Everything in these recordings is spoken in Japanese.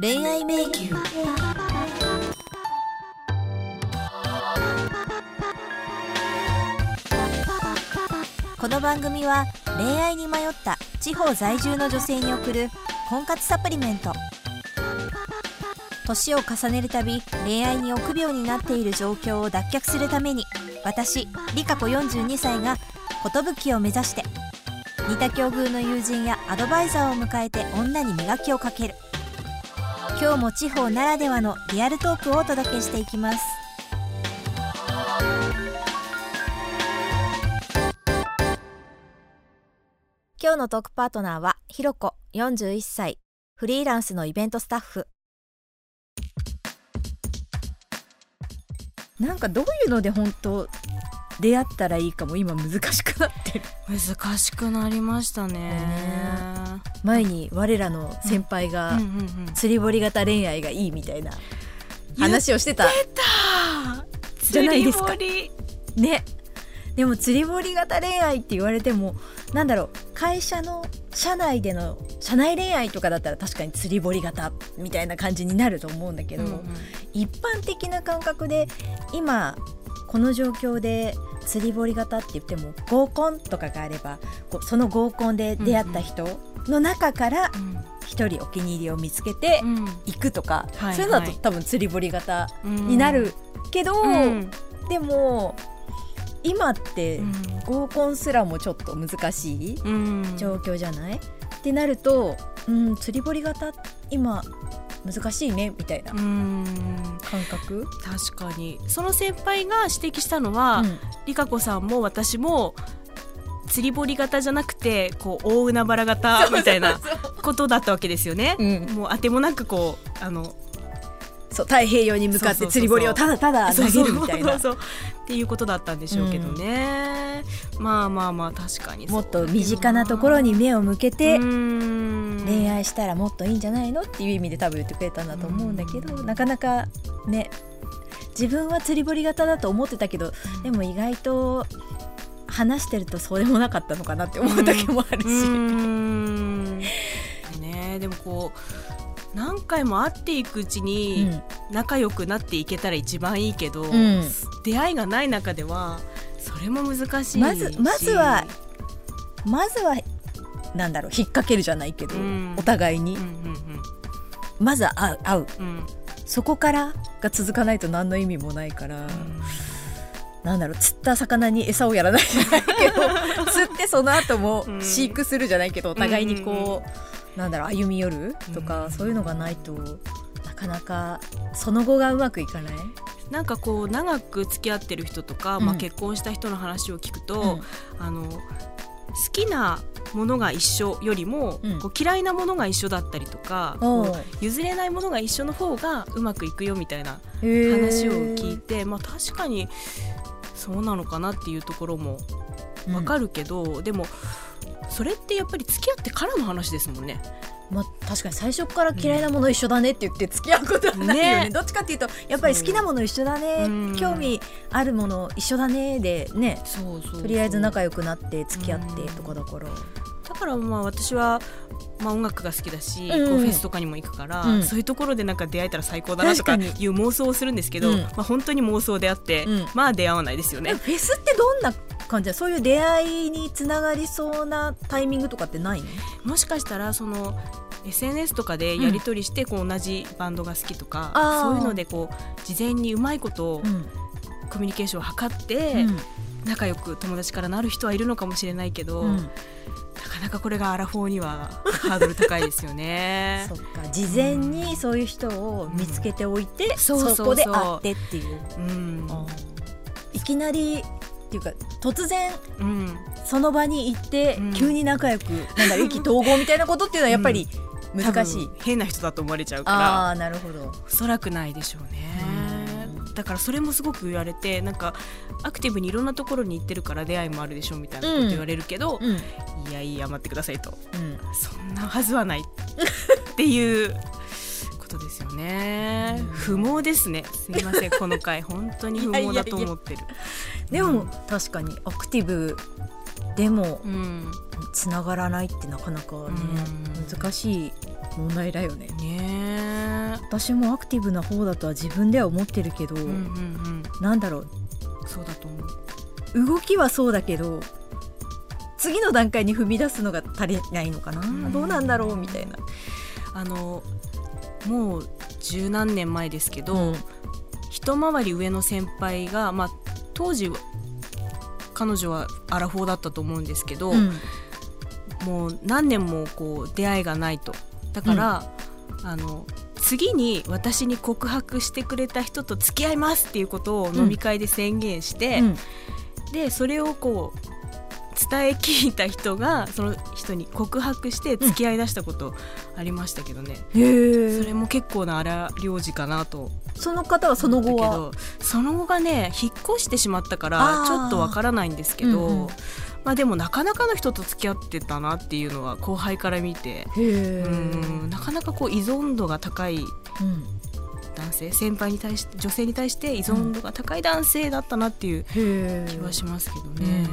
恋愛迷宮。この番組は恋愛に迷った地方在住の女性に送る婚活サプリメント。年を重ねるたび恋愛に臆病になっている状況を脱却するために私リカ子42歳が寿を目指して似た境遇の友人やアドバイザーを迎えて女に磨きをかける。今日も地方ならではのリアルトークをお届けしていきます。今日のトークパートナーはひろこ41歳。フリーランスのイベントスタッフ。なんかどういうので本当出会ったらいいかも。今難しくなってる。難しくなりましたね。前に我らの先輩が釣り堀型恋愛がいいみたいな話をしてた。じゃないですか。釣り堀。ね。でも釣り堀型恋愛って言われてもなんだろう。会社の社内での社内恋愛とかだったら確かに釣り堀型みたいな感じになると思うんだけど、うんうん。一般的な感覚で今この状況で釣り堀型って言っても合コンとかがあればその合コンで出会った人の中から一人お気に入りを見つけてうん。行くとか、はいそういうのだとはい多分釣り堀型うんになるけど、うん。でも今ってうん。合コンすらもちょっと難しいうん。状況じゃない、ってなると、うん、釣り堀型今難しいねみたいな。うん感覚、確かに。その先輩が指摘したのは、うん。リカ子さんも私も釣り堀型じゃなくてこう大海原型みたいなことだったわけですよね。うん。もう当てもなくこうあのそう太平洋に向かって釣り堀をただただ投げるみたいな。っていうことだったんでしょうけどね、まあまあまあ確かにもっと身近なところに目を向けて恋恋愛したらもっといいんじゃないの？っていう意味で多分言ってくれたんだと思うんだけどなかなかね自分は釣り堀型だと思ってたけどでも意外と話してるとそうでもなかったのかなって思う時もあるし、ねでもこう何回も会っていくうちに仲良くなっていけたら一番いいけど、ん。出会いがない中ではそれも難しいし。まずまずはまずはなんだろう引っ掛けるじゃないけど、うん。お互いに、うんうんまずは会う会う。うん。うんそこからが続かないと何の意味もないから、なんだろう釣った魚に餌をやらないじゃないけど 釣ってその後もうん。飼育するじゃないけどお互いにこう、なんだろう歩み寄るとか、うんそういうのがないとなかなかその後がうまくいかない、なんかこう長く付き合ってる人とか、うん。まあ、結婚した人の話を聞くと、うん。あの好きなものが一緒よりも、うん。こう嫌いなものが一緒だったりとか、譲れないものが一緒の方がうまくいくよみたいな話を聞いて、まあ、確かにそうなのかなっていうところもわかるけど、でもそれってやっぱり付き合ってからの話ですもんね。まあ、確かに最初から嫌いなもの一緒だねって言って付き合うことはないよね。ね。どっちかっていうとやっぱり好きなもの一緒だね。うん。興味あるもの一緒だねでねそうそうそう。とりあえず仲良くなって付き合ってとかだから。だからまあ私は、まあ、音楽が好きだし、うん。こうフェスとかにも行くから、うん。そういうところでなんか出会えたら最高だなとかいう妄想をするんですけど、うん。まあ、本当に妄想であって、うん。まあ出会わないですよね。フェスってどんな感じ。だそういう出会いにつながりそうなタイミングとかってないの？もしかしたらその SNS とかでやり取りしてこう同じバンドが好きとか、あー。そういうのでこう事前にうまいことコミュニケーションを図って、仲良く友達からなる人はいるのかもしれないけど、うん。なかなかこれがアラフォーにはハードル高いですよね。そ。っか。事前にそういう人を見つけておいて、そうそうそう。こで会ってっていう、うん。いきなりっていうか突然うん。その場に行って、うん。急に仲良くなんだ意気投合みたいなことっていうのはやっぱり難しい、多分変な人だと思われちゃうかあら。あなるほど。おそらくないでしょうね。うん。だからそれもすごく言われてなんかアクティブにいろんなところに行ってるから出会いもあるでしょみたいなこと言われるけど、うん。いやいや待ってくださいと。うん。そんなはずはないっていうことですよね。うん。不毛ですね。すみませんこの回。本当に不毛だと思ってるでも、確かにアクティブでもうん。つながらないってなかなかね、うん。難しい問題だよね。ね私もアクティブな方だとは自分では思ってるけど、えうんうんうん。なんだろう。そうだと思う。動きはそうだけど次の段階に踏み出すのが足りないのかな、ん。どうなんだろうみたいな。あのもう十何年前ですけど、うん。一回り上の先輩が、まあ、当時彼女はアラフォーだったと思うんですけど、うん。もう何年もこう出会いがないと。だから、あの次に私に告白してくれた人と付き合いますっていうことを飲み会で宣言して、うん。でそれをこう伝え聞いた人がその人に告白して付き合いだしたことありましたけどね、へえそれも結構な荒領事かなと。その方はその後は？その後がね引っ越してしまったかあらー。ちょっとわからないんですけど、うんうん。まあでもなかなかの人と付き合ってたなっていうのは後輩から見てうんなかなかこう依存度が高いうん。男性先輩に対して女性に対して依存度が高い男性だったなっていう気はしますけどね、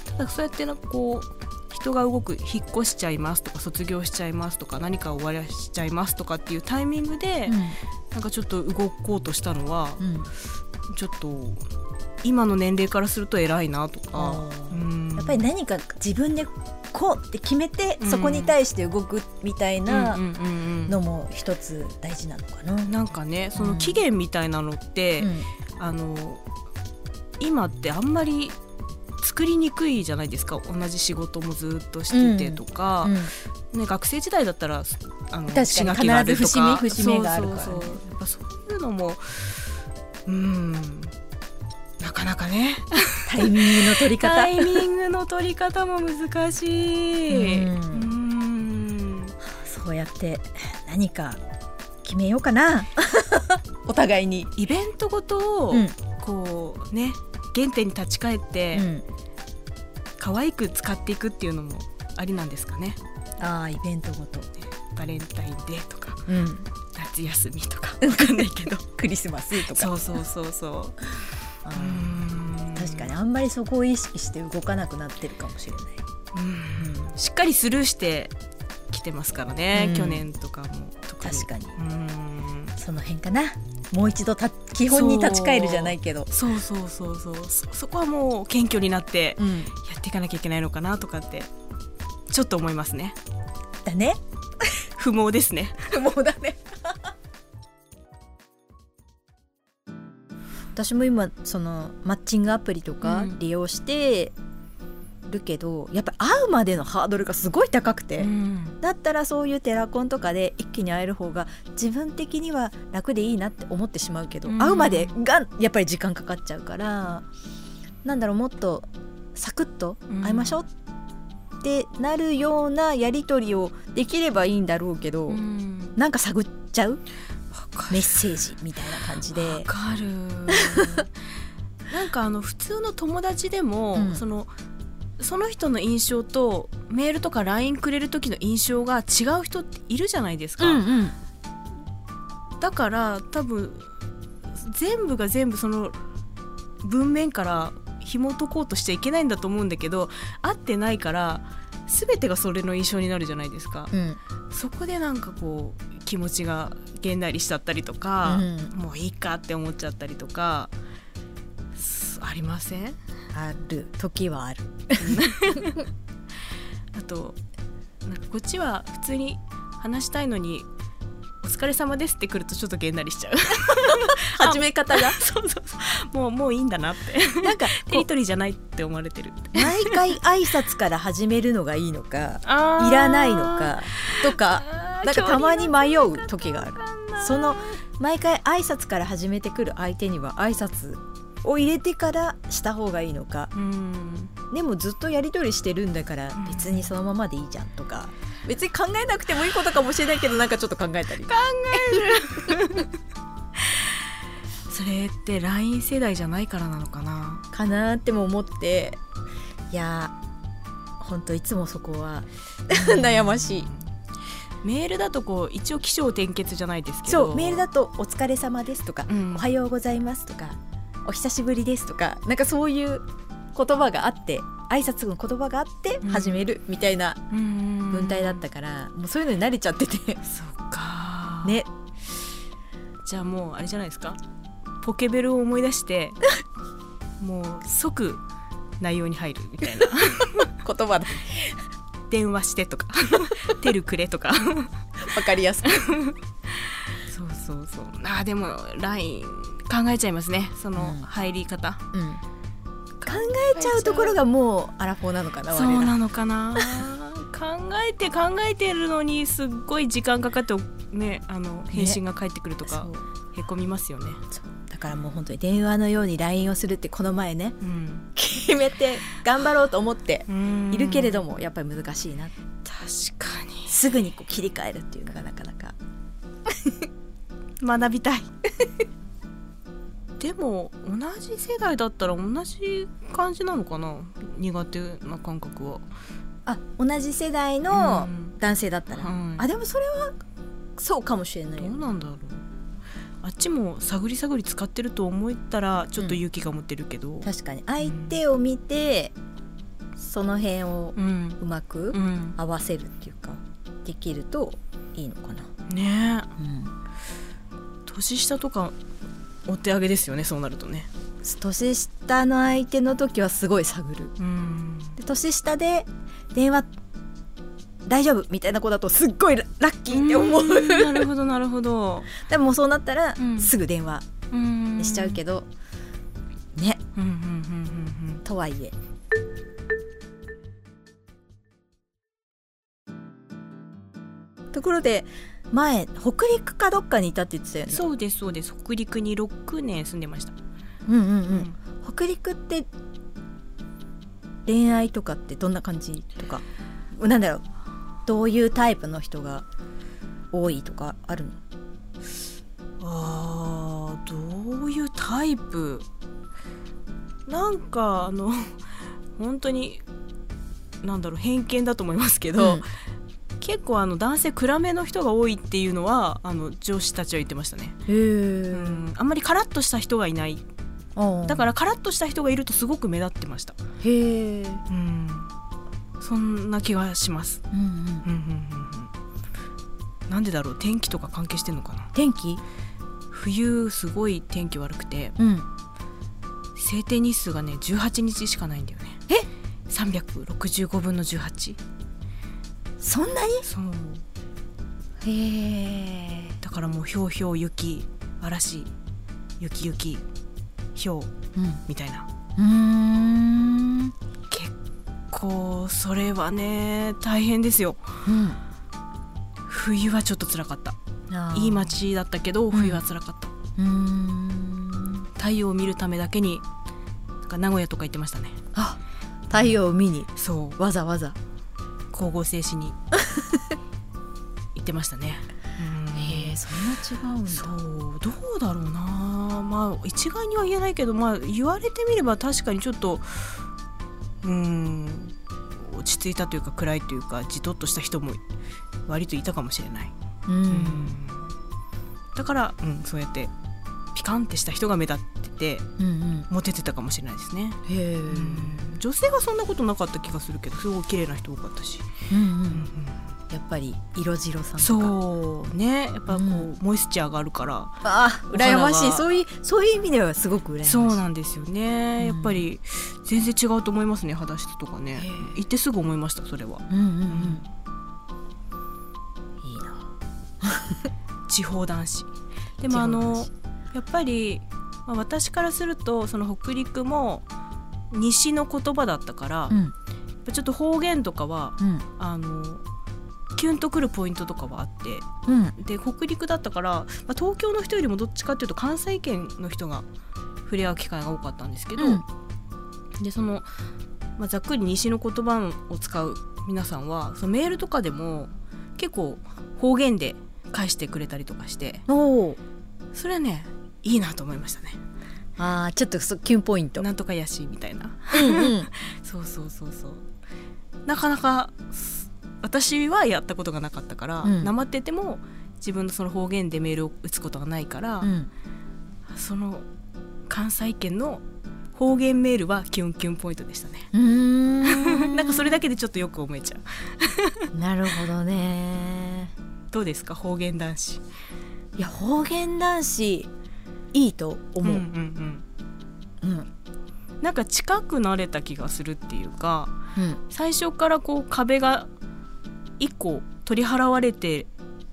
ただそうやってなんかこう人が動く引っ越しちゃいますとか卒業しちゃいますとか何か終わらしちゃいますとかっていうタイミングで、なんかちょっと動こうとしたのは、うん。うんちょっと今の年齢からすると偉いなとか。うん。やっぱり何か自分でこうって決めてうん。そこに対して動くみたいなうんうんうんうん。のも一つ大事なのかな。なんかねその期限みたいなのって、うん。あの今ってあんまり作りにくいじゃないですか。同じ仕事もずっとしててとか、うんね、学生時代だったらあの確かにしなきがあるとか。必ず節目節目があるから。ねそうそうそう。やっぱそういうのもうん。なかなかね。タイミングの取り方。タイミングの取り方も難しい。うん。うん。そうやって何か決めようかな。お互いに。イベントごとをうん。こうね原点に立ち返ってうん。可愛く使っていくっていうのもありなんですかね。ああイベントごと、バレンタインデーとかうん、夏休みとか。わかんないけどクリスマスとか。そうそうそうそう。確かにあんまりそこを意識して動かなくなってるかもしれない。うん。しっかりスルーしてきてますからね、うん。去年とかも確かに。うん。その辺かな。もう一度た基本に立ち返るじゃないけど。そうそうそうそう。そそこはもう謙虚になってうん。やっていかなきゃいけないのかなとかってちょっと思いますね。だね。不毛ですね。もうだね。私も今そのマッチングアプリとかうん。利用してるけど、やっぱ会うまでのハードルがすごい高くて、うん。だったらそういうテラコンとかで一気に会える方が自分的には楽でいいなって思ってしまうけど、うん。会うまでがやっぱり時間かかっちゃうからなんだろうもっとサクッとうん。会いましょうってなるようなやり取りをできればいいんだろうけど、うん。なんか探っちゃう？メッセージみたいな感じで。わ。かる。なんかあの普通の友達でも、うん。そのその人の印象とメールとか LINE くれる時の印象が違う人っているじゃないですか、うんだから多分全部が全部その文面から紐解こうとしちゃいけないんだと思うんだけど合ってないから全てがそれの印象になるじゃないですか、うん。そこでなんかこう気持ちがげんなりしちゃったりとか、うん。もういいかって思っちゃったりとかすありません？ある時はある。あとなんかこっちは普通に話したいのに「お疲れ様です」って来るとちょっとげんなりしちゃう。始め方が？そうそうそう。もうもういいんだなって。なんかテリトリーじゃないって思われてる毎回挨拶から始めるのがいいのかいらないのかとかなんかたまに迷う時がある。その毎回挨拶から始めてくる相手には挨拶を入れてからした方がいいのか。うん。でもずっとやり取りしてるんだからうん。別にそのままでいいじゃんとか。別に考えなくてもいいことかもしれないけどなんかちょっと考えたり。それって LINE 世代じゃないからなのかな。かなっても思って。いや本当いつもそこは。悩ましい。メールだとこう一応起承転結じゃないですけど。そうメールだと「お疲れ様です」とかうん。おはようございます」とか「お久しぶりです」とかなんかそういう言葉があって挨拶の言葉があって始めるみたいな文文体だったから、もうそういうのに慣れちゃってて。そっか。ね。じゃあもうあれじゃないですか？ポケベルを思い出して もう即内容に入るみたいな。言葉で電話してとか テルくれとか。分かりやすくそうそう。あーでも LINE 考えちゃいますね。そのうん。入り方、うん。考えちゃうところがもうアラフォーなのかなそうなのかな。考えて考えてるのにすっごい時間かかってねあの返信が返ってくるとかそう。へこみますよね。だからもう本当に電話のように LINE をするってこの前ねうん。決めて頑張ろうと思っているけれどももやっぱり難しいな。確かに。すぐにこう切り替えるっていうのがなかなか学びたい。でも同じ世代だったら同じ感じなのかな？苦手な感覚は。あ同じ世代のうん。男性だったら、はい。あでもそれはそうかもしれないどようなんだろう。あっちも探り探り使ってると思ったらちょっと勇気が持ってるけど。確かに。相手を見てその辺をうん。うまくうん。合わせるっていうかできるといいのかな、ね。えうん、年下とかお手上げですよねそうなるとね。年下の相手の時はすごい探る。うん。で年下で電話大丈夫みたいな子だとすっごいララッキーって思う、んなるほどなるほど。でもそうなったら、うん。すぐ電話うん。しちゃうけど、ね。うんうん。とはいえ。ところで前北陸かどっかにいたって言ってたよね。うんそうですそうです。北陸に6年住んでました。うんうんう、うん。北陸って恋愛とかってどんな感じとか？なんだろう。どういうタイプの人が多いとかあるの？あーどういうタイプ？なんかあの本当になんだろう偏見だと思いますけど、うん結構あの男性暗めの人が多いっていうのはあの上司たちは言ってましたね、へえ、うん、あんまりカラッとした人がいない。だかららカラッとした人がいるとすごく目立ってました、へえうん、そんな気がします、うんうん。うんうんなんでだろう？天気とか関係してんのかな？天気？冬すごい天気悪くてうん。晴天日数がね18日しかないんだよね。え？365分の18そんなに？そう。へえ。だからもうひょうひょう雪嵐雪雪ひょううん。みたいな。うーん。結構それはね大変ですよ。うん。冬はちょっと辛かった。いい街だったけど冬は辛かった、うーん。太陽を見るためだけになんか名古屋とか行ってましたね。あ太陽を見に。そう。わざわざ光合成しに 行ってましたね。うん。へえそんな違うんだ。そうどうだろうな。まあ一概には言えないけどまあ言われてみれば確かにちょっとうん落ち着いたというか暗いというかじとっとした人も割といたかもしれない、ううんん。だから、うん、そうやってピカンってした人が目立っててうんうん。モテてたかもしれないですね、へえうん。女性はそんなことなかった気がするけどすごい綺麗な人多かったし、うんううんん。やっぱり色白さんそうね。やっぱこう、うん。モイスチャーがあるから。あ羨ましい。そういうそういう意味ではすごく羨ましい。そうなんですよね、うん。やっぱり全然違うと思いますね肌質とかね。行ってすぐ思いましたそれは、うんうんうん、うん。いいな。地方男子。でもあのやっぱり、まあ、私からするとその北陸も西の言葉だったから、うん。ぱちょっと方言とかはうん。あのキュンとくるポイントとかはあってうん。で北陸だったから、まあ、東京の人よりもどっちかっていうと関西圏の人が触れ合う機会が多かったんですけど、うん。でその、まあ、ざっくり西の言葉を使う皆さんはそのメールとかでも結構方言で返してくれたりとかしてそれはねいいなと思いましたね。あーちょっとそキュンポイント。なんとかやしみたいな。うんうん。そうそうそうそう。なかなかす私はやったことがなかったから、うん。なまってても自分のその方言でメールを打つことがないから、うん。その関西圏の方言メールはキュンキュンポイントでしたね。ん。なんかそれだけでちょっとよく思えちゃう。なるほどね。どうですか？方言男子。いや方言男子いいと思う、うんうんうん。うん。なんか近くなれた気がするっていうかうん。最初からこう壁が一個取り払われて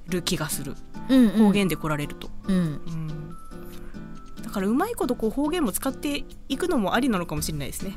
る気がする。うん方言で来られると、うん。うん。だからうまいことこう方言も使っていくのもありなのかもしれないですね。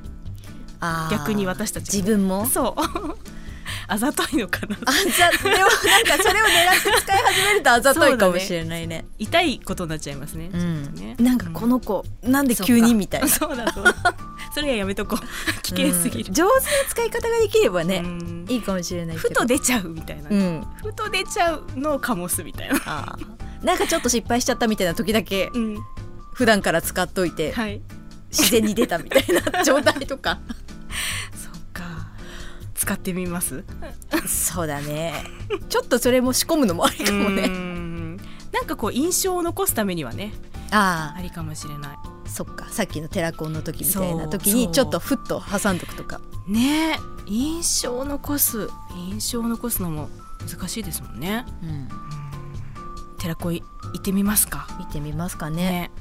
逆に私たち自分も？そう。あざといのかな。あざでもなんかそれを狙って使い始めるとあざといかもしれないね。痛いことになっちゃいますね、うん。ねなんかこの子、なんで急にみたいな。そうだそうだ。それはやめとこう。危険すぎる。うん、上手な使い方ができればね、うん。いいかもしれないふと出ちゃうみたいな、うん。ふと出ちゃうのを醸すみたいな、なんかちょっと失敗しちゃったみたいな時だけうん、普段から使っといてはい。自然に出たみたいな状態とか。そうか。使ってみます？そうだね。ちょっとそれも仕込むのもありかもうねん。なんかこう印象を残すためにはねあありかもしれない。あそっか。さっきのテラコンの時みたいな時にちょっとふっと挟んどくとか。ね。え印象を残す。印象を残すのも難しいですもんね。うん。寺子行ってみますか。見てみますかね。ね。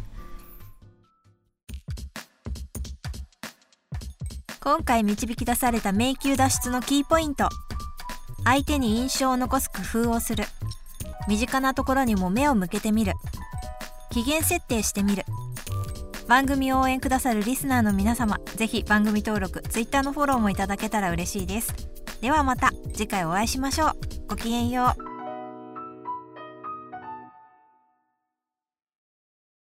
今回導き出された迷宮脱出のキーポイント。相手に印象を残す工夫をする。身近なところにも目を向けてみる期限設定してみる。番組を応援くださるリスナーの皆様ぜひ番組登録 Twitter のフォローもいただけたら嬉しいです。ではまた次回お会いしましょう。ごきげんよう。